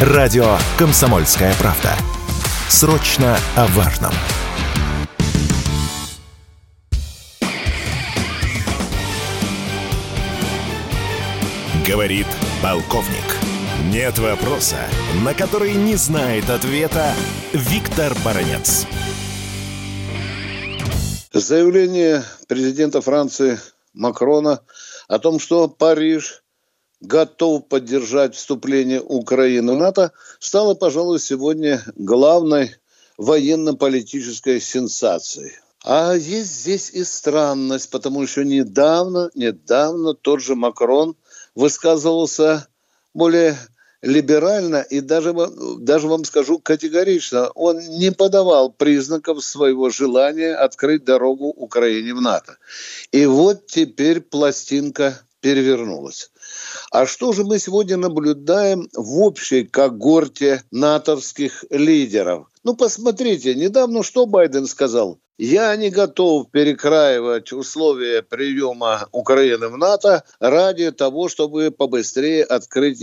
Радио «Комсомольская правда». Срочно о важном. Говорит полковник. Нет вопроса, на который не знает ответа Виктор Баранец. Заявление президента Франции Макрона о том, что Париж готов поддержать вступление Украины в НАТО, стало, пожалуй, сегодня главной военно-политической сенсацией. А есть здесь и странность, потому что недавно, недавно тот же Макрон высказывался более либерально и даже, даже вам скажу категорично, он не подавал признаков своего желания открыть дорогу Украине в НАТО. И вот теперь пластинка перевернулась. А что же мы сегодня наблюдаем в общей когорте натовских лидеров? Ну, посмотрите, недавно что Байден сказал? Я не готов перекраивать условия приема Украины в НАТО ради того, чтобы побыстрее открыть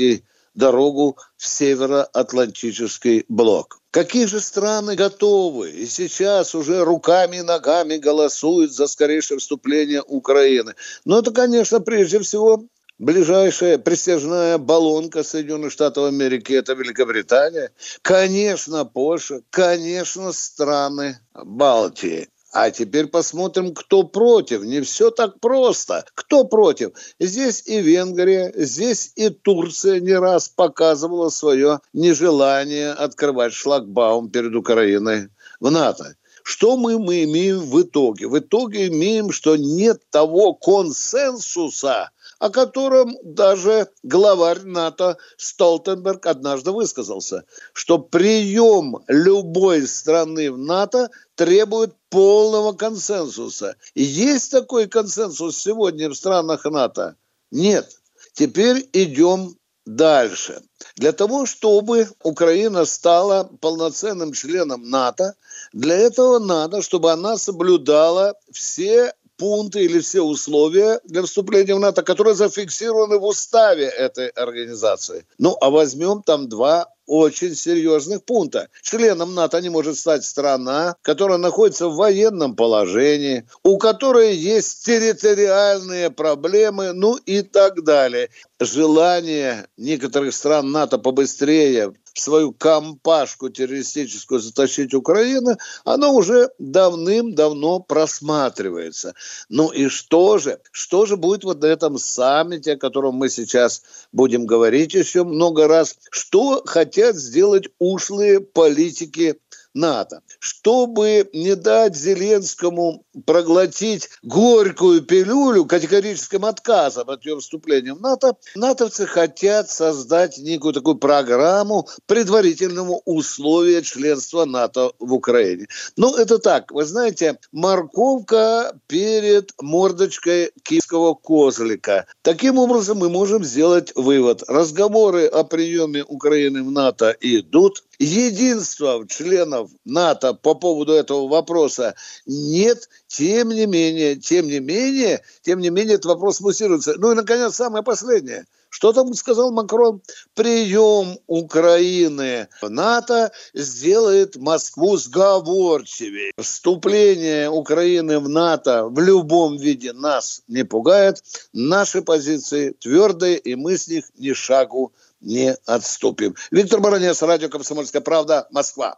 дорогу в Североатлантический блок. Какие же страны готовы и сейчас уже руками и ногами голосуют за скорейшее вступление Украины? Ну, это, конечно, прежде всего ближайшая присяжная баллонка Соединенных Штатов Америки – это Великобритания. Конечно, Польша. Конечно, страны Балтии. А теперь посмотрим, кто против. Не все так просто. Кто против? Здесь и Венгрия, здесь и Турция не раз показывала свое нежелание открывать шлагбаум перед Украиной в НАТО. Что мы, мы имеем в итоге? В итоге имеем, что нет того консенсуса, о котором даже главарь НАТО Столтенберг однажды высказался, что прием любой страны в НАТО требует полного консенсуса. Есть такой консенсус сегодня в странах НАТО? Нет. Теперь идем дальше. Для того, чтобы Украина стала полноценным членом НАТО, для этого надо, чтобы она соблюдала все пункты или все условия для вступления в НАТО, которые зафиксированы в уставе этой организации. Ну, а возьмем там два очень серьезных пункта. Членом НАТО не может стать страна, которая находится в военном положении, у которой есть территориальные проблемы, ну и так далее. Желание некоторых стран НАТО побыстрее свою компашку террористическую затащить Украину, оно уже давным-давно просматривается. Ну и что же? Что же будет вот на этом саммите, о котором мы сейчас будем говорить еще много раз? Что хотят сделать ушлые политики НАТО. Чтобы не дать Зеленскому проглотить горькую пилюлю категорическим отказом от ее вступления в НАТО, натовцы хотят создать некую такую программу предварительного условия членства НАТО в Украине. Ну, это так, вы знаете, морковка перед мордочкой киевского козлика. Таким образом, мы можем сделать вывод. Разговоры о приеме Украины в НАТО идут, единства членов НАТО по поводу этого вопроса нет, тем не менее, тем не менее, тем не менее, этот вопрос муссируется. Ну и, наконец, самое последнее. Что там сказал Макрон? Прием Украины в НАТО сделает Москву сговорчивее. Вступление Украины в НАТО в любом виде нас не пугает. Наши позиции твердые, и мы с них ни шагу не отступим. Виктор Баранец, радио «Комсомольская правда», Москва.